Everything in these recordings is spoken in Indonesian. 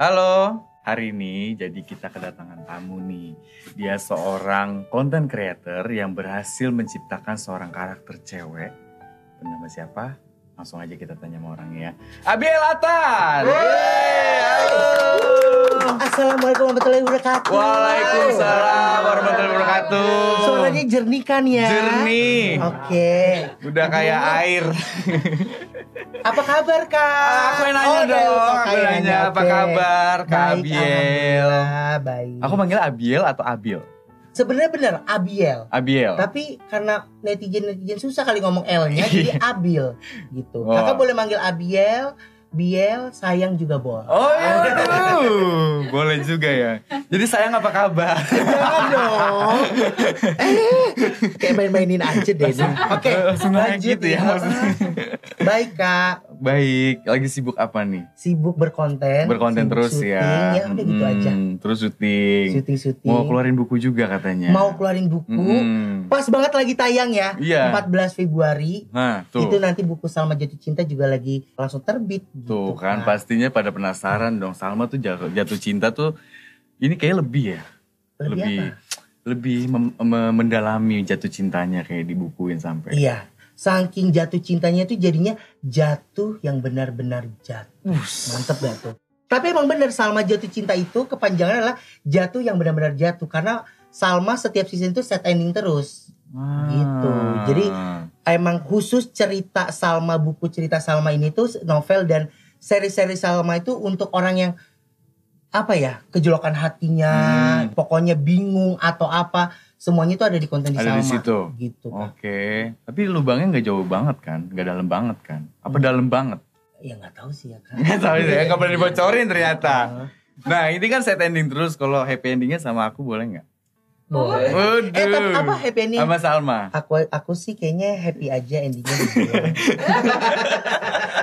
Halo, hari ini jadi kita kedatangan tamu nih. Dia seorang content creator yang berhasil menciptakan seorang karakter cewek. Bernama siapa? Langsung aja kita tanya sama orangnya. Abiel Atan. Yeay, halo. Assalamualaikum warahmatullahi wabarakatuh. Waalaikumsalam warahmatullahi wabarakatuh. Suaranya jernih kan ya? Jernih. Oke. Udah kayak air. Apa kabar kak? Aku yang nanya Oh, dong, aku yang nanya, apa kabar, Kak Baik, Abiel? Baik. Aku manggil Abiel atau Abil? Sebenarnya benar Abiel. Abiel. Tapi karena netizen-netizen susah kali ngomong L-nya jadi Abil gitu. Oh. Kakak boleh manggil Abiel, Biel, sayang juga boleh. Oh iya, aduh. boleh juga ya. Jadi sayang apa kabar? Jangan dong. eh, kayak main-mainin aja deh. Oke, Langsung aja lanjut gitu ya maksudnya. Baik kak, Baik, lagi sibuk apa nih? sibuk berkonten. Berkonten sibuk terus syuting, ya. Ya udah gitu aja. Terus syuting. Syuting-syuting. Mau keluarin buku juga katanya. Mau keluarin buku. Hmm. Pas banget lagi tayang ya. Iya. 14 Februari. Nah, tuh. Itu nanti buku Salma Jatuh Cinta juga lagi langsung terbit. Tuh gitu, kan Kak. pastinya pada penasaran dong Salma tuh jatuh, jatuh cinta tuh ini kayak lebih ya. Lebih lebih apa? lebih mem- mendalami jatuh cintanya kayak dibukuin sampai. Iya. Saking jatuh cintanya itu jadinya jatuh yang benar-benar jatuh. Mantep gak tuh? Tapi emang bener Salma jatuh cinta itu kepanjangan adalah jatuh yang benar-benar jatuh. Karena Salma setiap season itu set ending terus. Ah. Gitu. Jadi, Emang khusus cerita Salma, buku cerita Salma ini tuh novel dan seri-seri Salma itu untuk orang yang apa ya kejolokan hatinya, Hmm. pokoknya bingung atau apa, semuanya itu ada di konten di Ada di Salma. situ? Gitu. Oke, tapi lubangnya nggak jauh banget kan, nggak dalam banget kan? Apa Hmm. dalam banget? Ya nggak tahu sih ya kan. Nggak tahu ya, nggak pernah dibocorin ternyata. Nah ini kan set ending terus, kalau happy endingnya sama aku boleh nggak? Boleh. Waduh. Eh tapi apa happy ending? Sama Salma. Aku aku sih kayaknya happy aja endingnya.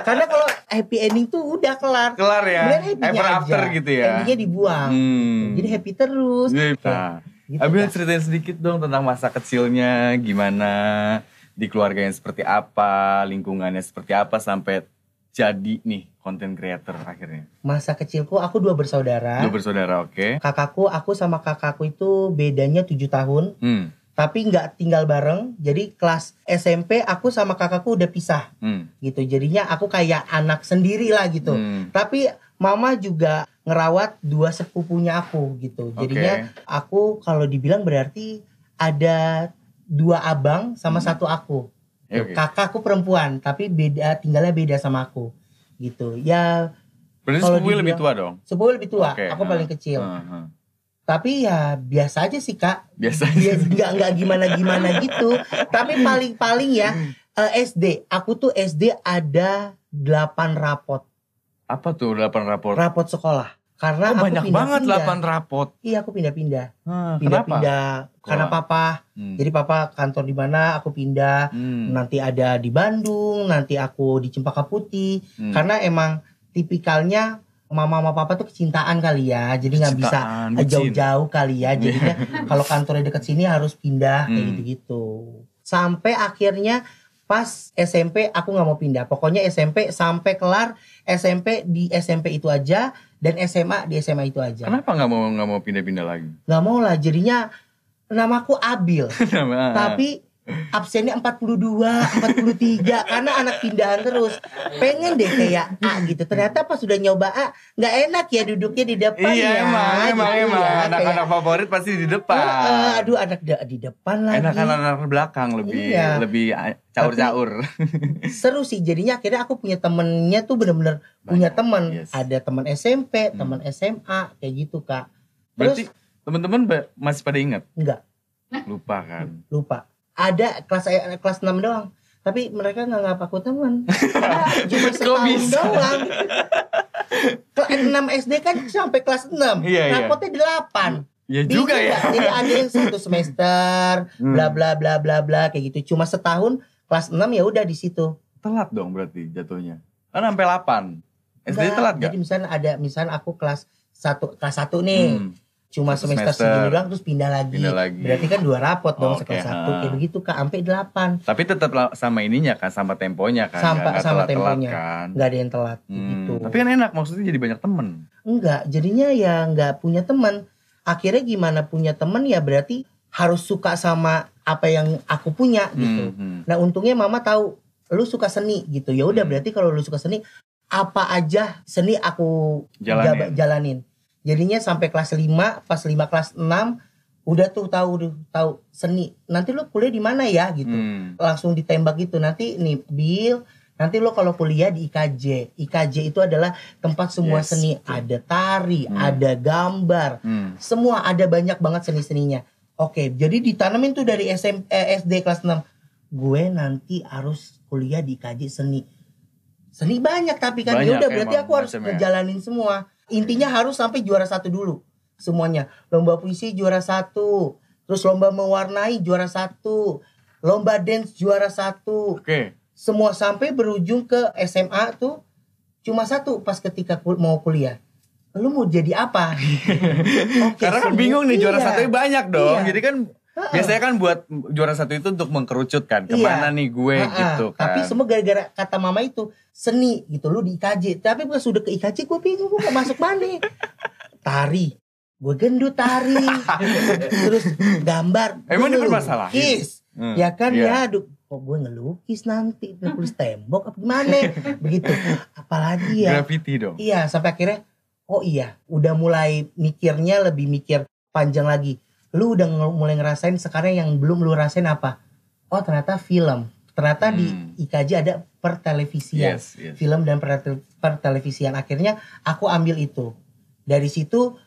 Karena kalau happy ending tuh udah kelar. Kelar ya, Kemudian ever aja. after gitu ya. Endingnya dibuang. Hmm. Jadi happy terus. Nah, Gitu, Abil Kak. ceritain sedikit dong tentang masa kecilnya, gimana di keluarganya seperti apa, lingkungannya seperti apa sampai jadi nih content creator akhirnya. Masa kecilku aku dua bersaudara. Dua bersaudara, oke. kakakku aku sama kakakku itu bedanya tujuh tahun Hmm, tapi nggak tinggal bareng. Jadi kelas SMP aku sama kakakku udah pisah. Hmm, gitu. Jadinya aku kayak anak sendiri lah gitu. Hmm. tapi mama juga ngerawat dua sepupunya aku gitu. Jadinya aku kalau dibilang berarti ada dua abang sama Hmm. satu aku. Ya, oke. kakakku perempuan tapi beda tinggalnya beda sama aku. Gitu. Ya Berarti sepupu lebih tua dong? sepupu lebih tua. Oke, aku paling kecil. Ah, ah. Tapi ya biasa aja sih kak Biasa. dia nggak nggak gimana gimana gitu tapi paling paling ya eh, SD aku tuh SD ada 8 rapot Apa tuh 8 rapor? rapot sekolah karena Oh, aku banyak banget pindah-pindah. 8 rapot. iya aku pindah-pindah Ah, kenapa? pindah-pindah karena papa Hmm. jadi papa kantor di mana aku pindah Hmm, nanti ada di Bandung nanti aku di Cempaka Putih hmm. karena emang tipikalnya mama sama papa tuh kecintaan kali ya. Jadi nggak bisa jauh-jauh kali ya. Jadinya kalau kantornya deket sini harus pindah kayak Hmm. gitu-gitu. Sampai akhirnya pas SMP aku nggak mau pindah. Pokoknya SMP sampai kelar SMP di SMP itu aja dan SMA di SMA itu aja. Kenapa nggak mau nggak mau pindah-pindah lagi? nggak mau lah. Jadinya namaku Abil. Tapi absennya 42, 43 karena anak pindahan terus. Pengen deh kayak A gitu. Ternyata pas sudah nyoba A nggak enak ya duduknya di depan iya ya. emang emang gitu emang ya. anak-anak Kayak, favorit pasti di depan. "Eh, eh, aduh anak da- di depan lagi. Enak kan anak belakang lebih Iya. lebih caur-caur. Seru sih jadinya akhirnya aku punya temennya tuh bener-bener punya temen. yes. Ada teman SMP, Hmm. teman SMA kayak gitu kak. Berarti Terus teman-teman ba- masih pada ingat? enggak Lupa kan? lupa. Ada kelas eh, kelas 6 doang. Tapi mereka nggak nganggap aku teman. Cuma setahun bisa? doang. Kelas 6 SD kan sampai kelas 6. Iya, iya. Rapotnya 8. Ya juga ya. Jadi ada yang satu semester, Hmm. bla bla bla bla bla kayak gitu. Cuma setahun kelas 6 ya udah di situ. Telat dong berarti jatuhnya. Kan sampai 8. SD Enggak, telat gak? Jadi misalnya ada misalnya aku kelas satu kelas satu nih. Hmm. Cuma semester, semester. segini doang terus pindah lagi. Pindah lagi. Berarti kan dua rapot dong Oke, sekelas satu kayak begitu kak sampai delapan Tapi tetap sama ininya kan, sama temponya kan. Sama- nggak sama temponya. kan. nggak ada yang telat Hmm, gitu. Tapi kan enak, maksudnya jadi banyak temen. Enggak, jadinya ya nggak punya teman. Akhirnya gimana punya teman ya berarti harus suka sama apa yang aku punya gitu. Hmm, hmm. Nah untungnya mama tahu lu suka seni gitu. Ya udah Hmm. berarti kalau lu suka seni apa aja seni aku Jalanin. jalanin. Jadinya sampai kelas 5, pas 5 kelas 6 udah tuh tahu tuh tahu seni. Nanti lu kuliah di mana ya gitu. Hmm. Langsung ditembak gitu. Nanti nih Bill Nanti lo kalau kuliah di IKJ, IKJ itu adalah tempat semua Yes, seni, betul. ada tari, Hmm. ada gambar, Hmm. semua ada banyak banget seni-seninya. Oke, jadi ditanamin tuh dari SM, eh, SD kelas 6. Gue nanti harus kuliah di IKJ seni. Seni banyak tapi kan ya udah berarti aku harus ya. ngejalanin semua. Intinya harus sampai juara satu dulu semuanya. Lomba puisi juara satu, terus lomba mewarnai juara satu, lomba dance juara satu. Oke. Semua sampai berujung ke SMA tuh cuma satu pas ketika kul- mau kuliah. Lu mau jadi apa? Oke, Karena kan bingung nih juara iya. satu banyak dong. Iya. Jadi kan. Biasanya kan buat juara satu itu untuk mengkerucutkan ke mana Iya. nih gue Ha-ha. gitu kan. Tapi semua gara-gara kata mama itu seni gitu lu di IKJ. Tapi pas sudah ke IKJ gue bingung gue mau masuk mana. Tari. Gue gendut tari. Terus gambar. Emang dia bermasalah? ngelukis. Hmm. Ya kan Iya. ya aduh kok gue ngelukis nanti ngelukis tembok apa gimana begitu apalagi ya Graffiti dong. Iya, sampai akhirnya oh iya, udah mulai mikirnya lebih mikir panjang lagi. Lu udah mulai ngerasain sekarang yang belum lu rasain apa? Oh, ternyata film. Ternyata di Hmm. IKJ ada pertelevisian. Yes, yes. Film dan per- pertelevisian. Akhirnya aku ambil itu. Dari situ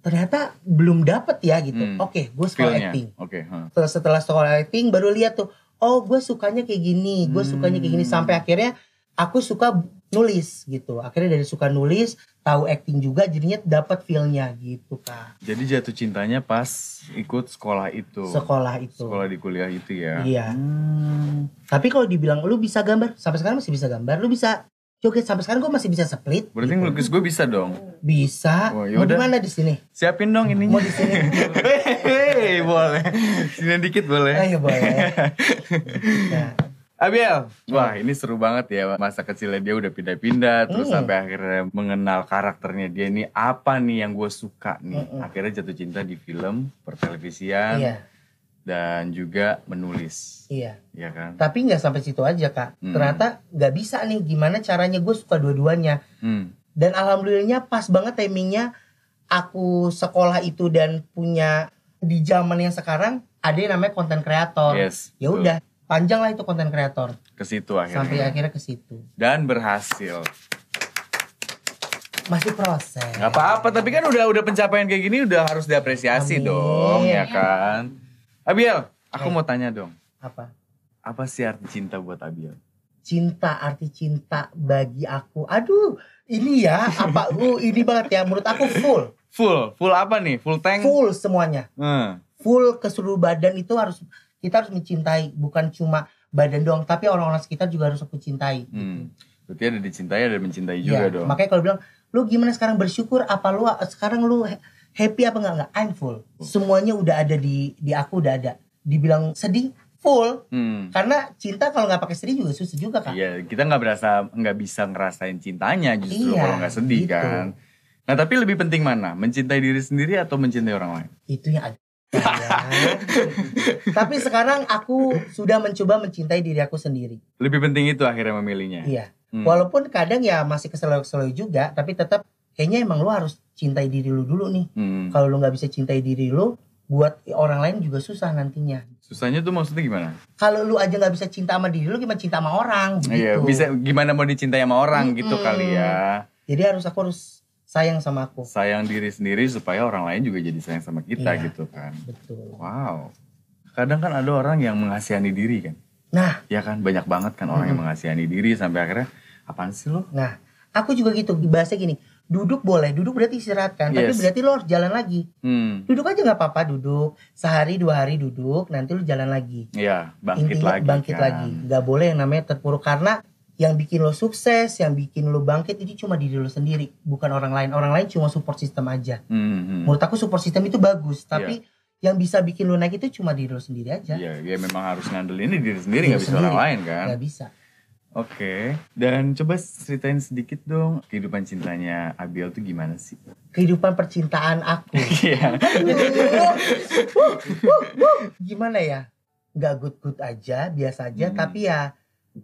ternyata belum dapet ya gitu. Hmm. Oke, gue sekolah Feel-nya. acting. Oke, huh. Setelah, setelah sekolah acting baru lihat tuh, oh gue sukanya kayak gini, gue sukanya kayak gini Hmm. sampai akhirnya aku suka nulis gitu. Akhirnya dari suka nulis, tahu acting juga, jadinya dapat feel-nya gitu kak. Jadi jatuh cintanya pas ikut sekolah itu. Sekolah itu. Sekolah di kuliah itu ya. Iya. Hmm. Tapi kalau dibilang lu bisa gambar, sampai sekarang masih bisa gambar, lu bisa joget sampai sekarang gue masih bisa split. Berarti gitu. ngelukis gue bisa dong. Bisa. Oh, Mau di mana di sini? Siapin dong ininya. Mau di sini? Hehehe, boleh. Sini dikit boleh. Ayo boleh. Nah, Abiel, wah ini seru banget ya masa kecilnya dia udah pindah-pindah terus Hmm. sampai akhirnya mengenal karakternya dia ini apa nih yang gue suka nih. Mm-mm. Akhirnya jatuh cinta di film, pertelevisian iya, dan juga menulis, iya. ya kan? Tapi nggak sampai situ aja kak. Hmm. Ternyata nggak bisa nih. Gimana caranya gue suka dua-duanya. Hmm. Dan alhamdulillahnya pas banget timingnya aku sekolah itu dan punya di zaman yang sekarang ada yang namanya konten kreator. Yes. Ya udah, panjang lah itu konten kreator ke situ akhirnya. sampai akhirnya ke situ. Dan berhasil. Masih proses. Gak apa-apa, tapi kan udah udah pencapaian kayak gini udah harus diapresiasi Amin. dong, ya kan? Abiel, aku Eh. mau tanya dong, Apa? apa sih arti cinta buat Abiel? Cinta arti cinta bagi aku. Aduh, ini ya apa? Uh, ini banget ya menurut aku full, Full, full apa nih? Full tank? full semuanya. Hmm. Full ke seluruh badan itu harus kita harus mencintai bukan cuma badan doang tapi orang-orang sekitar juga harus aku cintai. Hmm. Berarti ada dicintai, ada mencintai Iya, juga dong. Makanya kalau bilang lu gimana sekarang bersyukur apa lu sekarang lu ha- happy apa enggak enggak I'm full. Semuanya udah ada di di aku udah ada. Dibilang sedih full Hmm. karena cinta kalau nggak pakai sedih juga susah juga kan. Iya, kita nggak berasa, nggak bisa ngerasain cintanya justru Iya, kalau nggak sedih gitu. kan. Nah, tapi lebih penting mana? Mencintai diri sendiri atau mencintai orang lain? Itu yang ada. Ya. Tapi sekarang aku sudah mencoba mencintai diri aku sendiri. Lebih penting itu akhirnya memilihnya. Iya. Hmm. Walaupun kadang ya masih kesel-kesel juga, tapi tetap kayaknya emang lu harus cintai diri lu dulu nih. Hmm. Kalau lu nggak bisa cintai diri lu, buat orang lain juga susah nantinya. Susahnya tuh maksudnya gimana? Kalau lu aja nggak bisa cinta sama diri lu, gimana cinta sama orang? Iya, gitu. bisa gimana mau dicintai sama orang gitu Mm-mm. kali ya. Jadi harus aku harus sayang sama aku. Sayang diri sendiri supaya orang lain juga jadi sayang sama kita Iya. gitu kan. Betul. Wow. Kadang kan ada orang yang mengasihani diri kan. Nah, Ya kan banyak banget kan orang yang mengasihani diri sampai akhirnya apaan sih lo? nah, aku juga gitu. Bahasa gini, duduk boleh, duduk berarti istirahat kan. Tapi Yes. berarti lo harus jalan lagi. Hmm. Duduk aja nggak apa-apa, duduk sehari dua hari duduk, nanti lu jalan lagi. Iya, bangkit Intinya lagi. bangkit kan. lagi. Nggak boleh yang namanya terpuruk karena yang bikin lo sukses, yang bikin lo bangkit itu cuma diri lo sendiri, bukan orang lain. Orang lain cuma support system aja. Hmm, hmm. Menurut aku support system itu bagus, tapi yang bisa bikin lo naik itu cuma diri lo sendiri aja. Iya, ya memang harus ngandelin diri sendiri Diri nggak bisa sendiri. orang lain kan. Gak bisa. Oke, dan coba ceritain sedikit dong kehidupan cintanya Abiel tuh gimana sih? Kehidupan percintaan aku. Iya. Gimana ya? Gak good-good aja, biasa aja. Hmm. Tapi ya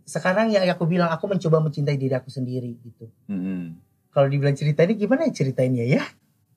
sekarang ya aku bilang aku mencoba mencintai diri aku sendiri gitu. Hmm. Kalau dibilang cerita ini gimana ya ceritainnya ya?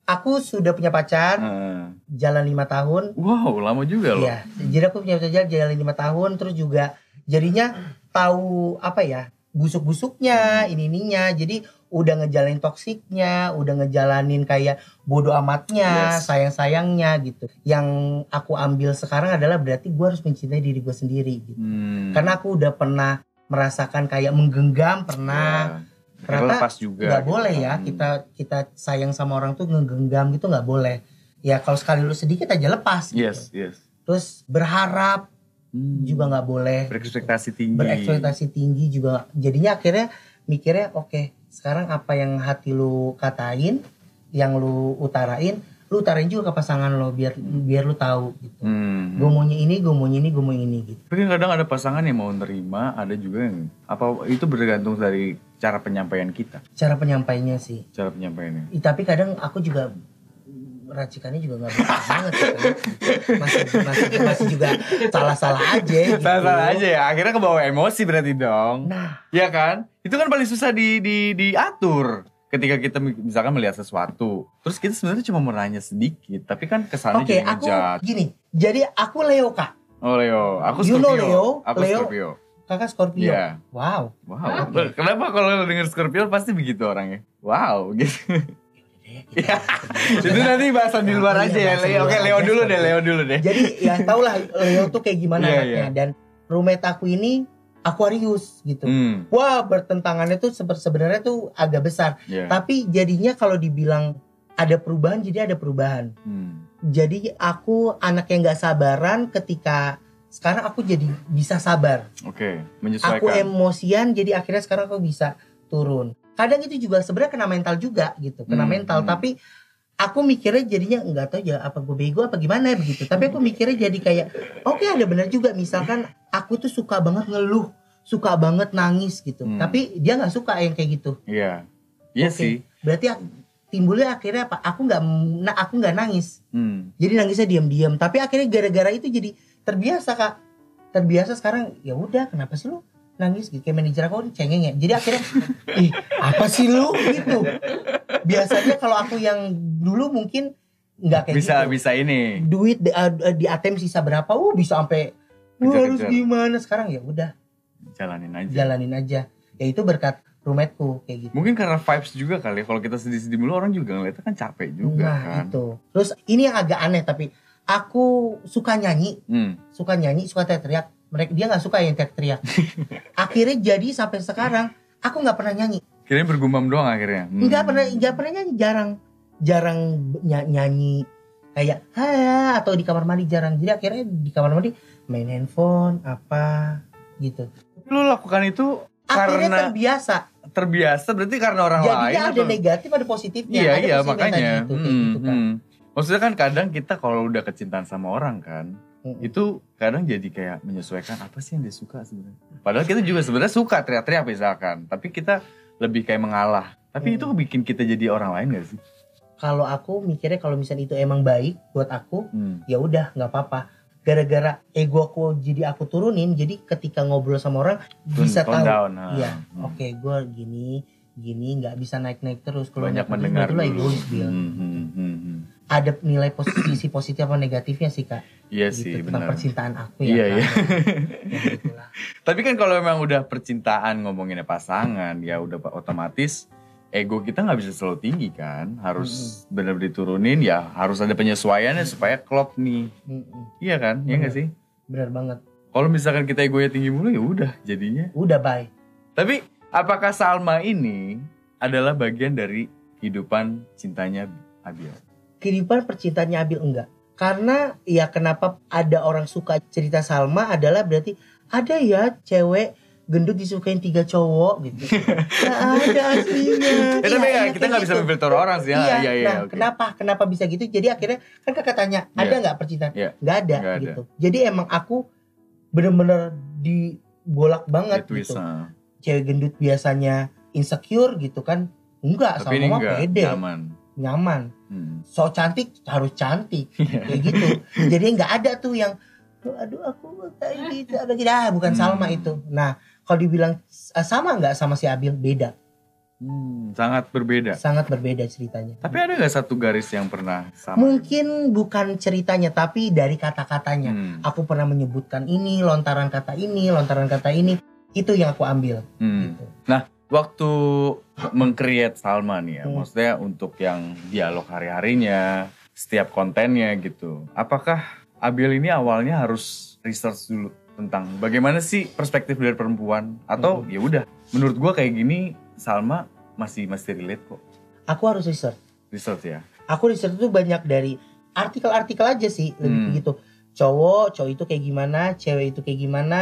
Aku sudah punya pacar, Heeh. jalan lima tahun. Wow, lama juga loh. Iya, jadi aku punya pacar jalan lima tahun, terus juga jadinya tahu apa ya busuk-busuknya, ini ininya. Jadi udah ngejalanin toksiknya, udah ngejalanin kayak bodoh amatnya, Yes. sayang-sayangnya gitu. Yang aku ambil sekarang adalah berarti gue harus mencintai diri gue sendiri gitu. Hmm. Karena aku udah pernah merasakan kayak menggenggam, pernah Ya. ternyata lepas juga. nggak gitu boleh ya kita kita sayang sama orang tuh ngegenggam gitu nggak boleh. Ya kalau sekali lu sedikit aja lepas. gitu. Yes, yes. Terus berharap Hmm. juga nggak boleh berekspektasi tinggi. berekspektasi tinggi juga jadinya akhirnya mikirnya oke sekarang apa yang hati lu katain yang lu utarain lu utarain juga ke pasangan lo biar biar lu tahu gitu Hmm. gue maunya ini gue maunya ini gue mau ini gitu Tapi kan kadang ada pasangan yang mau nerima, ada juga yang apa itu bergantung dari cara penyampaian kita, cara penyampainya sih cara penyampaiannya. Tapi kadang aku juga racikannya juga nggak benar banget kan. masih masih masih juga salah-salah aja gitu. Salah-salah aja ya, akhirnya kebawa emosi berarti dong. nah Iya kan? Itu kan paling susah di di diatur. Ketika kita mi- misalkan melihat sesuatu, terus kita sebenarnya cuma mau nanya sedikit, tapi kan kesannya oke jadi aku ngejudge. gini jadi aku Leo kak Oh Leo, aku You Scorpio. know Leo? Aku Leo? Scorpio. kakak Scorpio Iya. wow Wow. Kenapa kalau lo denger Scorpio pasti begitu orangnya? Wow, gitu. Ya, itu nanti bahasan di luar Oh, aja iya, ya. Leo. Oke, Leo dulu deh. Leo dulu deh. Jadi ya tau lah Leo tuh kayak gimana Iya, anaknya iya. dan roommate aku ini Aquarius gitu. Hmm, Wah bertentangannya tuh sebe- sebenarnya tuh agak besar. ya. Tapi jadinya kalau dibilang ada perubahan jadi ada perubahan. Hmm. Jadi aku anak yang nggak sabaran ketika sekarang aku jadi bisa sabar. Oke, Aku menyesuaikan. emosian jadi akhirnya sekarang aku bisa turun. Kadang itu juga sebenarnya kena mental juga gitu, kena Hmm, mental. hmm. Tapi aku mikirnya jadinya nggak tahu ya apa gue bego apa gimana begitu. Tapi aku mikirnya jadi kayak oke ada benar juga. Misalkan aku tuh suka banget ngeluh, suka banget nangis gitu. Hmm. Tapi dia nggak suka yang kayak gitu. Iya. Iya Oke. sih. Berarti timbulnya akhirnya apa? Aku nggak nah, aku nggak nangis. Hmm. Jadi nangisnya diam-diam. Tapi akhirnya gara-gara itu jadi terbiasa kak. Terbiasa sekarang ya udah kenapa sih lu nangis gitu kayak manajer aku cengeng ya. Jadi akhirnya ih apa sih lu gitu. Biasanya kalau aku yang dulu mungkin nggak kayak Bisa gitu. bisa ini. Duit di, uh, di ATM sisa berapa? Uh bisa sampai "Wah, harus gimana sekarang ya udah Jalanin aja. jalanin aja. Ya itu berkat roommateku kayak gitu. Mungkin karena vibes juga kali ya. Kalau kita sedih-sedih mulu orang juga ngeliatnya kan capek juga nah kan. itu. Terus ini yang agak aneh tapi aku suka nyanyi Hmm. suka nyanyi suka teriak-teriak mereka dia nggak suka yang teriak-teriak akhirnya jadi sampai sekarang aku nggak pernah nyanyi Kirain bergumam doang akhirnya. Hmm. nggak pernah nggak pernah nyanyi jarang jarang ny- nyanyi kayak ha atau di kamar mandi jarang jadi akhirnya di kamar mandi main handphone apa gitu Lu lakukan itu akhirnya karena terbiasa terbiasa berarti karena orang lain jadinya ada atau- negatif ada positifnya Iya ada iya makanya. tadi itu, kayak Hmm, gitu kan. hmm. Maksudnya kan kadang kita kalau udah kecintaan sama orang kan, Mm-mm. itu kadang jadi kayak menyesuaikan apa sih yang dia suka sebenarnya. Padahal kita juga sebenarnya suka teriak-teriak misalkan, tapi kita lebih kayak mengalah. Tapi Hmm. itu bikin kita jadi orang lain gak sih? kalau aku mikirnya kalau misalnya itu emang baik buat aku Hmm. ya udah nggak apa-apa gara-gara ego aku jadi aku turunin jadi ketika ngobrol sama orang Tone- bisa tahu down, ah. iya Hmm. oke gue gini gini nggak bisa naik-naik terus kalau Banyak mendengar dulu. egois. Hmm, hmm, hmm, hmm. Ada nilai posisi positif apa negatifnya sih kak Iya gitu, sih tentang benar. percintaan aku ya Iya kan? iya. Ya, gitulah. Tapi kan kalau memang udah percintaan ngomonginnya pasangan, ya udah otomatis ego kita nggak bisa selalu tinggi kan, harus benar-benar diturunin ya, harus ada penyesuaiannya supaya klop nih, Mm-mm. iya kan, ya nggak sih? bener banget Kalau misalkan kita egonya tinggi mulu ya udah jadinya. udah bye Tapi apakah Salma ini adalah bagian dari kehidupan cintanya Abiel? Kehidupan percintaannya Abil enggak karena ya kenapa ada orang suka cerita Salma adalah berarti ada ya cewek gendut disukain tiga cowok gitu. Gak ada aslinya. Ya, tapi Iya, ya, iya, kita nggak bisa gitu. memfilter orang sih. Iya, ya, iya, iya. nah oke. kenapa kenapa bisa gitu? Jadi akhirnya kan kakak tanya ada nggak percintaan? Iya. Nggak ada gitu. Jadi emang aku bener-bener dibolak banget gitu. ah. Cewek gendut biasanya insecure gitu kan? Enggak, Tapi sama enggak pede, nyaman. nyaman. Hmm. So cantik harus cantik Iya. kayak gitu. Jadi nggak ada tuh yang "Aduh, aku kayak gitu, apa gitu. Ah, bukan Hmm. Salma itu. Nah, kalau dibilang eh, sama nggak sama si Abil beda, Hmm, sangat berbeda. sangat berbeda ceritanya. Tapi ada nggak satu garis yang pernah sama? Mungkin bukan ceritanya tapi dari kata-katanya. Hmm. Aku pernah menyebutkan ini, lontaran kata ini, lontaran kata ini, itu yang aku ambil Hmm. gitu. Waktu mengcreate Salma nih ya, Hmm. maksudnya untuk yang dialog hari-harinya, setiap kontennya gitu. Apakah Abil ini awalnya harus research dulu tentang bagaimana sih perspektif dari perempuan atau Hmm. ya udah menurut gua kayak gini Salma masih masih relate kok Aku harus research. research ya. Aku research itu banyak dari artikel-artikel aja sih, lebih Hmm. begitu. Cowok, cowok itu kayak gimana, cewek itu kayak gimana.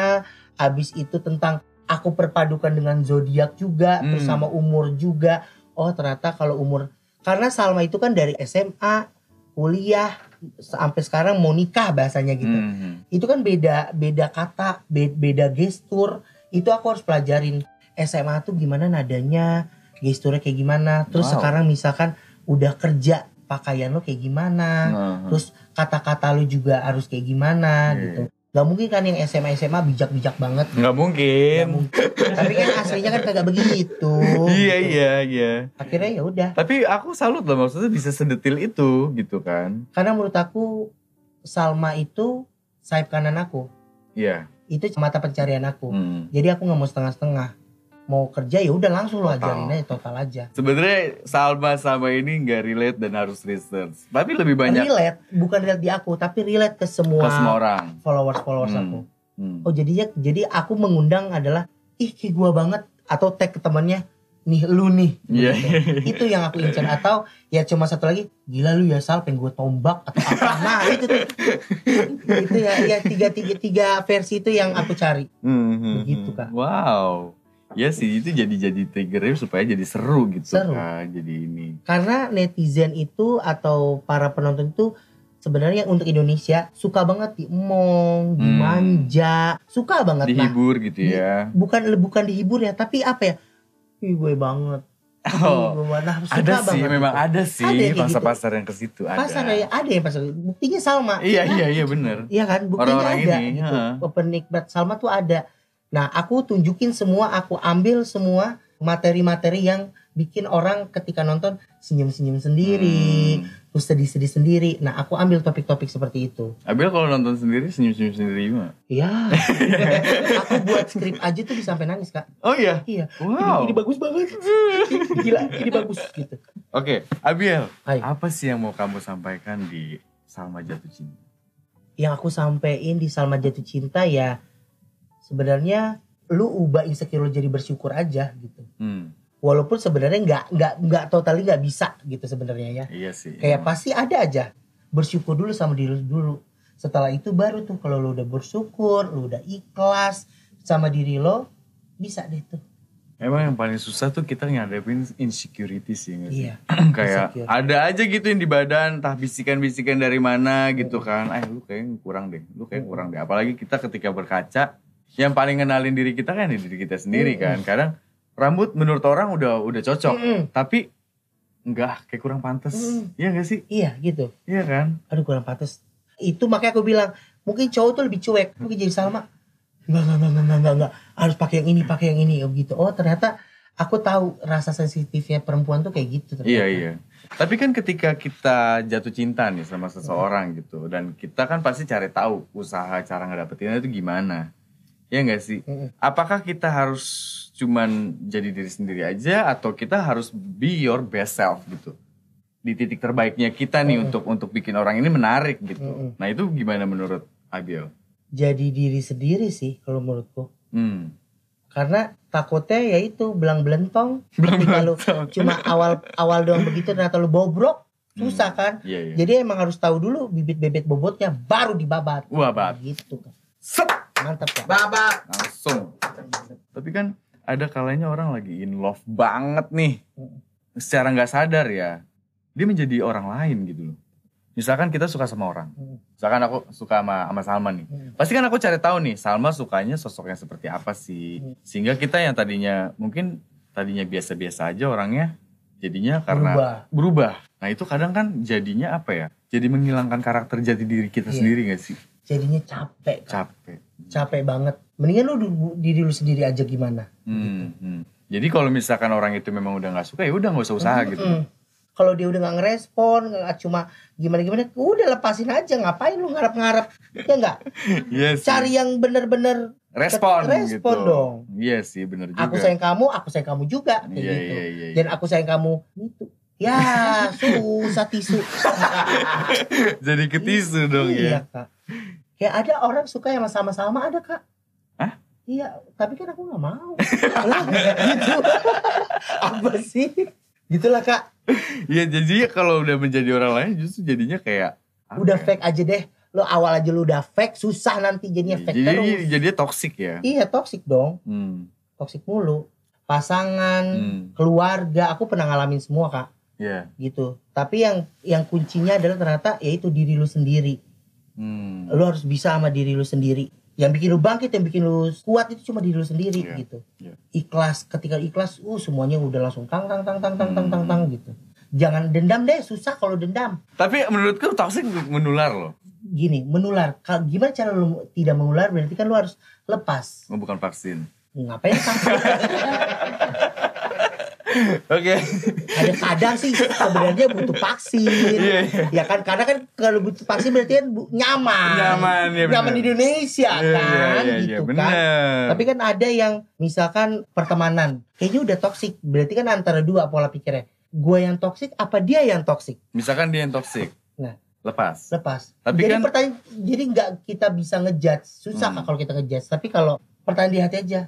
Habis itu tentang aku perpadukan dengan zodiak juga, terus Hmm. sama umur juga. Oh ternyata kalau umur, karena Salma itu kan dari SMA, kuliah, sampai sekarang mau nikah bahasanya gitu. Hmm. Itu kan beda beda kata, be- beda gestur. Itu aku harus pelajarin. SMA tuh gimana nadanya, gesturnya kayak gimana. Terus Wow. sekarang misalkan udah kerja, pakaian lo kayak gimana. Nah, Terus kata-kata lu juga harus kayak gimana Iya. gitu. Gak mungkin kan yang SMA SMA bijak-bijak banget. nggak mungkin. Gak mungkin. Tapi kan aslinya kan kagak begitu. Iya gitu. iya iya. Akhirnya ya udah. Tapi aku salut loh maksudnya bisa sedetil itu gitu kan. Karena menurut aku Salma itu sayap kanan aku. Iya. Itu mata pencarian aku. Hmm. Jadi aku nggak mau setengah-setengah. Mau kerja ya udah langsung lo ajarin aja total aja. Sebenarnya Salma sama ini nggak relate dan harus research. Tapi lebih banyak Relate, bukan relate di aku, tapi relate ke semua, ke semua orang. followers followers Hmm. aku. Hmm. Oh jadinya jadi aku mengundang adalah ih kayak gua banget atau tag ke temannya nih lu nih. Iya. Gitu. itu yang aku incar atau ya cuma satu lagi gila lu ya Sal pengen gue tombak atau apa nah itu tuh itu ya ya tiga tiga tiga versi itu yang aku cari Hmm, hmm, Begitu. Kak. Wow. Ya sih itu jadi jadi triggernya supaya jadi seru gitu Seru. kan. Jadi ini. karena netizen itu atau para penonton itu sebenarnya untuk Indonesia suka banget diemong, Hmm. dimanja, suka banget nah Dihibur gitu ya. bukan bukan dihibur ya tapi apa ya Ih, gue banget Oh, gue. Nah, suka ada sih, banget memang gitu. ada sih pasar-pasar yang ke situ ada. pasar ya ada yang pasar buktinya Salma Iya iya iya bener. Iya kan, buktinya Orang-orang ada ini, gitu. Penikmat Salma tuh ada. Nah, aku tunjukin semua, aku ambil semua materi-materi yang bikin orang ketika nonton senyum-senyum sendiri, Hmm. terus sedih-sedih sendiri. Nah, aku ambil topik-topik seperti itu. Abil kalau nonton sendiri senyum-senyum sendiri gimana? Iya. aku buat skrip aja tuh bisa sampai nangis, Kak. Oh iya. Iya. Wow. Ini, ini bagus banget. Gila, ini bagus gitu. Oke, Abiel, Hai. apa sih yang mau kamu sampaikan di Salma Jatuh Cinta? Yang aku sampein di Salma Jatuh Cinta ya sebenarnya lu ubah insecure lu jadi bersyukur aja gitu. Hmm, walaupun sebenarnya nggak nggak nggak totally nggak bisa gitu sebenarnya ya iya sih. kayak pasti ada aja bersyukur dulu sama diri lu dulu setelah itu baru tuh kalau lu udah bersyukur lu udah ikhlas sama diri lo bisa deh tuh Emang yang paling susah tuh kita ngadepin insecurity sih nggak sih? iya kayak Insecure. ada aja gitu yang di badan, entah bisikan-bisikan dari mana gitu kan. Eh lu kayaknya kurang deh, lu kayak kurang deh. Apalagi kita ketika berkaca, yang paling kenalin diri kita kan diri kita sendiri kan. Kadang rambut menurut orang udah udah cocok, Mm-mm. tapi enggak kayak kurang pantas. Mm. Iya gak sih? iya gitu Iya kan? aduh kurang pantas itu makanya aku bilang mungkin cowok tuh lebih cuek mungkin jadi Salma nggak nggak nggak nggak nggak nggak harus pakai yang ini pakai yang ini oh gitu oh ternyata aku tahu rasa sensitifnya perempuan tuh kayak gitu ternyata. Iya iya. Tapi kan ketika kita jatuh cinta nih sama seseorang gitu, dan kita kan pasti cari tahu usaha cara ngedapetinnya itu gimana. Ya nggak sih? Mm-mm. Apakah kita harus cuman jadi diri sendiri aja atau kita harus be your best self gitu? Di titik terbaiknya kita nih Mm-mm. untuk untuk bikin orang ini menarik gitu. Mm-mm. Nah itu gimana menurut Abiel? jadi diri sendiri sih kalau menurutku Hmm. karena takutnya ya itu belang belentong Ketika lu cuma awal awal doang begitu ternyata lu bobrok susah kan Iya iya. jadi emang harus tahu dulu bibit bebet bobotnya baru dibabat Wah, gitu kan Set. Mantap kak Babak. langsung. Tapi kan ada kalanya orang lagi in love banget nih. Secara nggak sadar ya, dia menjadi orang lain gitu loh. Misalkan kita suka sama orang. Hmm. Misalkan aku suka sama, sama Salma nih. Hmm. Pasti kan aku cari tahu nih, Salma sukanya sosok yang seperti apa sih. Hmm. Sehingga kita yang tadinya mungkin tadinya biasa-biasa aja orangnya jadinya karena Berubah. berubah. Nah itu kadang kan jadinya apa ya? Jadi menghilangkan karakter jati diri kita Iya. sendiri gak sih? jadinya capek Kak. Capek. Capek banget mendingan lu diri lu sendiri aja gimana Hmm, hmm. Jadi kalau misalkan orang itu memang udah nggak suka ya udah nggak usah usaha gitu. Mm-mm. kalau dia udah nggak ngerespon nggak cuma gimana gimana udah lepasin aja ngapain lu ngarep-ngarep ya nggak Iya sih. cari yang bener-bener respon, respon gitu. dong. Iya sih bener juga. aku sayang kamu aku sayang kamu juga kayak Iya gitu iya iya. iya. dan aku sayang kamu itu ya susah tisu Jadi ketisu dong iya ya. kak kayak ada orang suka yang sama-sama ada kak Hah? iya tapi kan aku nggak mau gitu apa sih gitulah kak Iya jadi kalau udah menjadi orang lain justru jadinya kayak udah ya? fake aja deh lo awal aja lu udah fake susah nanti jadinya fake Jadi terus jadinya toxic ya. iya toxic dong Hmm. toxic mulu pasangan Hmm. keluarga aku pernah ngalamin semua kak Iya. gitu tapi yang yang kuncinya adalah ternyata yaitu diri lu sendiri Hmm. lu harus bisa sama diri lu sendiri yang bikin lu bangkit yang bikin lu kuat itu cuma diri lu sendiri Iya, gitu iya. ikhlas ketika ikhlas uh semuanya udah langsung tang tang tang tang tang tang tang tang gitu jangan dendam deh susah kalau dendam Tapi menurutku toxic menular loh. gini menular gimana cara lu tidak menular berarti kan lu harus lepas Oh, bukan vaksin. ngapain vaksin? Oke. ada kadang sih sebenarnya butuh vaksin Iya, iya. ya kan karena kan kalau butuh vaksin berarti kan nyaman Nyaman, ya nyaman benar. di Indonesia Iya, kan iya, iya, gitu iya, kan benar. tapi kan ada yang misalkan pertemanan kayaknya udah toksik berarti kan antara dua pola pikirnya gue yang toksik apa dia yang toksik Misalkan dia yang toxic. Nah. Lepas. lepas Tapi jadi kan- pertanyaan jadi nggak kita bisa ngejudge susah Hmm. Kalau kita ngejudge tapi kalau pertanyaan di hati aja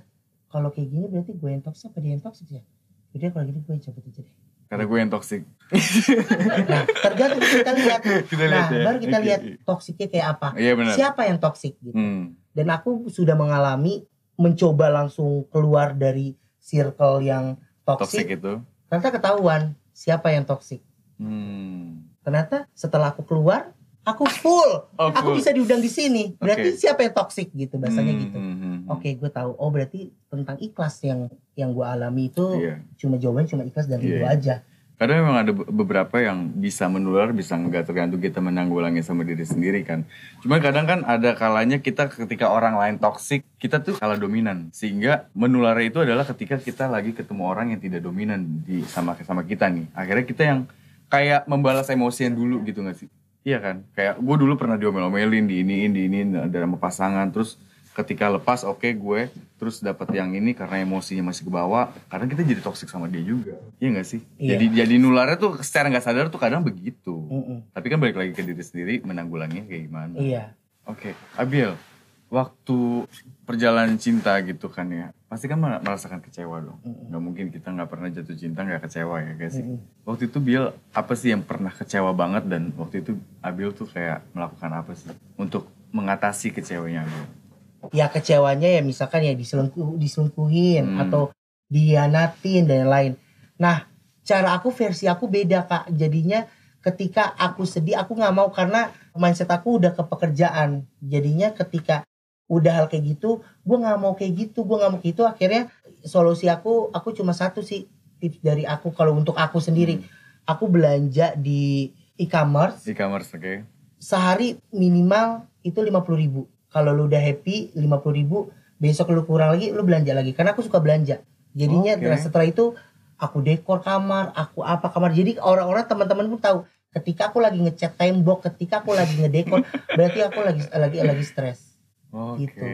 kalau kayak gini berarti gue yang toksik apa dia yang toksik ya jadi kalau gini gue cabut aja deh Karena gue yang toxic. nah tergantung kita lihat Kita nah lihat ya. baru kita lihat toksiknya kayak apa Iya benar. siapa yang toksik gitu Hmm. dan aku sudah mengalami mencoba langsung keluar dari circle yang Toxic toksik itu. ternyata ketahuan siapa yang toksik Hmm. ternyata setelah aku keluar aku full Oh, aku full. bisa diundang di sini berarti Oke. siapa yang toksik gitu bahasanya Hmm, gitu hmm, oke gue tahu oh berarti tentang ikhlas yang yang gue alami itu Iya. cuma jawabannya cuma ikhlas dan Iya, ridho iya. aja Kadang memang ada be- beberapa yang bisa menular, bisa enggak tergantung kita menanggulangi sama diri sendiri kan. Cuma kadang kan ada kalanya kita ketika orang lain toksik, kita tuh kalah dominan. Sehingga menular itu adalah ketika kita lagi ketemu orang yang tidak dominan di sama sama kita nih. Akhirnya kita yang kayak membalas emosi yang dulu gitu gak sih? Iya kan? Kayak gue dulu pernah diomel-omelin, di iniin, di iniin ada sama pasangan, terus ketika lepas oke gue terus dapat yang ini karena emosinya masih ke bawah kadang kita jadi toksik sama dia juga. Iya gak sih? Iya. jadi jadi nularnya tuh secara nggak sadar tuh kadang begitu. Mm-mm. tapi kan balik lagi ke diri sendiri menanggulanginya kayak gimana? Iya. Oke Abiel waktu perjalanan cinta gitu kan ya pasti kan mer- merasakan kecewa dong. Mm-mm. nggak mungkin kita nggak pernah jatuh cinta nggak kecewa ya guys sih? Mm-mm. waktu itu Biel apa sih yang pernah kecewa banget? Dan waktu itu Abiel tuh kayak melakukan apa sih untuk mengatasi kecewanya Abiel ya kecewanya ya misalkan ya diselingkuh diselingkuhin Hmm. atau dianatin dan lain nah cara aku versi aku beda kak. Jadinya ketika aku sedih aku nggak mau karena mindset aku udah ke pekerjaan. Jadinya ketika udah hal kayak gitu gue nggak mau kayak gitu gue nggak mau kayak gitu. Akhirnya solusi aku aku cuma satu sih tips dari aku. Kalau untuk aku sendiri aku belanja di e-commerce. Kamar oke. Sehari minimal itu 50.000 ribu kalau lu udah happy 50.000 ribu besok lu kurang lagi lu belanja lagi. Karena aku suka belanja. Jadinya Oke. setelah itu aku dekor kamar aku apa kamar. Jadi orang-orang teman-teman pun tahu ketika aku lagi ngecat tembok ketika aku lagi ngedekor berarti aku lagi lagi lagi stres. Oke. Gitu.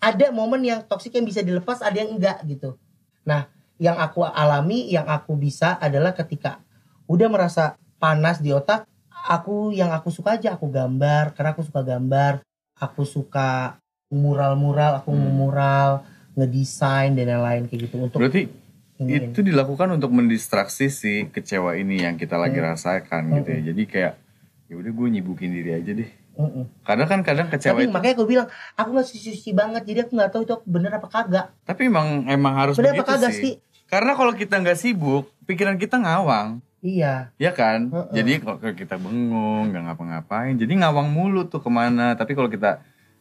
ada momen yang toksik yang bisa dilepas ada yang enggak gitu. Nah yang aku alami yang aku bisa adalah ketika udah merasa panas di otak aku yang aku suka aja aku gambar. Karena aku suka gambar aku suka mural-mural aku Hmm. mural ngedesain dan lain-lain kayak gitu untuk berarti iniin. itu dilakukan untuk mendistraksi si kecewa ini yang kita lagi Hmm. rasakan gitu ya jadi kayak ya udah gue nyibukin diri aja deh Mm-mm. Karena kan kadang kecewa Tapi itu. makanya aku bilang, aku nggak suci banget, jadi aku nggak tahu itu bener apa kagak. Tapi emang emang harus Bener begitu apa kagak sih. sih? Karena kalau kita nggak sibuk, pikiran kita ngawang. Iya. Ya kan? Heeh. Jadi kalau kita bengong, nggak ngapa-ngapain, jadi ngawang mulu tuh ke mana. Tapi kalau kita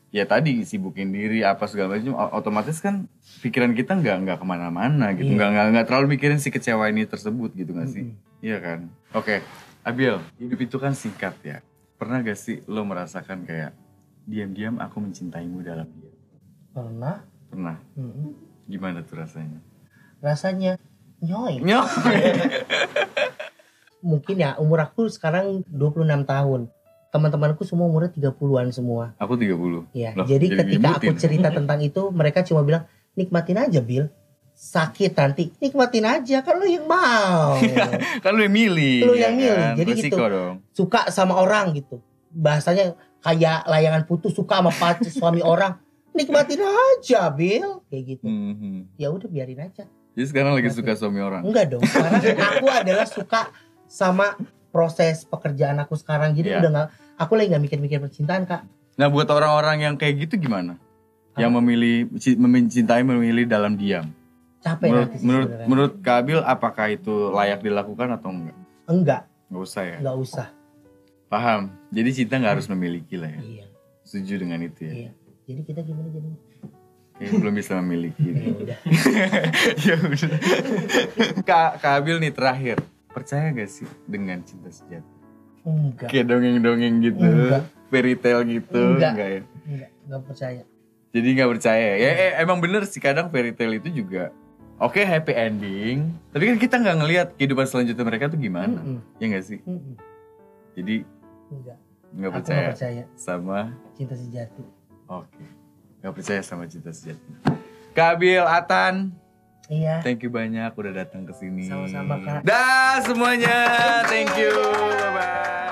ya tadi sibukin diri apa segala macam, otomatis kan pikiran kita nggak nggak ke mana-mana gitu, Iya. nggak nggak nggak terlalu mikirin si kecewa ini tersebut gitu nggak sih? Iya kan? Oke, Abil, hidup itu kan singkat ya. Pernah gak sih lo merasakan kayak diam-diam aku mencintaimu dalam diam? Pernah? Pernah. Mm-mm. Gimana tuh rasanya? Rasanya nyoy. Nyok. Mungkin ya umur aku sekarang 26 tahun. Teman-temanku semua umurnya 30-an semua. Aku 30. Ya, Loh, jadi jadi ketika aku cerita tentang itu, mereka cuma bilang, nikmatin aja, Bill. Sakit nanti, nikmatin aja, kan lu yang mau. kan lu yang milih. Lu ya yang milih, kan? jadi Resiko gitu. dong. Suka sama orang gitu. Bahasanya kayak layangan putus, suka sama pacar suami orang. Nikmatin aja, Bill. Kayak gitu. Mhm. Ya udah biarin aja. Jadi sekarang lagi suka suami orang. Enggak dong. Sekarang aku adalah suka sama proses pekerjaan aku sekarang. Jadi Iya. udah nggak, aku lagi nggak mikir-mikir percintaan, Kak. Nah buat orang-orang yang kayak gitu gimana? Yang memilih ci- mencintai memilih dalam diam. Capek Menurut sih menurut menurut Kabil apakah itu layak dilakukan atau enggak? Enggak, Enggak usah ya. enggak usah. Paham. Jadi cinta nggak harus memiliki lah ya. Iya. Setuju dengan itu ya. Iya. Jadi kita gimana jadinya? Kayak belum bisa memiliki. Ya udah. ya udah. Kak Kabil nih terakhir. Percaya gak sih dengan cinta sejati? Enggak. Kayak dongeng-dongeng gitu, Enggak. fairy tale gitu, Enggak. enggak ya? Enggak, enggak percaya. Jadi nggak percaya. Ya eh, emang bener sih kadang fairy tale itu juga oke happy ending, tapi kan kita nggak ngelihat kehidupan selanjutnya mereka tuh gimana, Mm-mm. ya nggak sih? Mm-mm. Jadi Enggak. nggak percaya nggak percaya sama, cinta sejati. oke, nggak percaya sama cinta sejati. Kabil Atan, Iya. thank you banyak udah datang ke sini. Sama-sama, Kak. Dah semuanya, thank you, bye bye.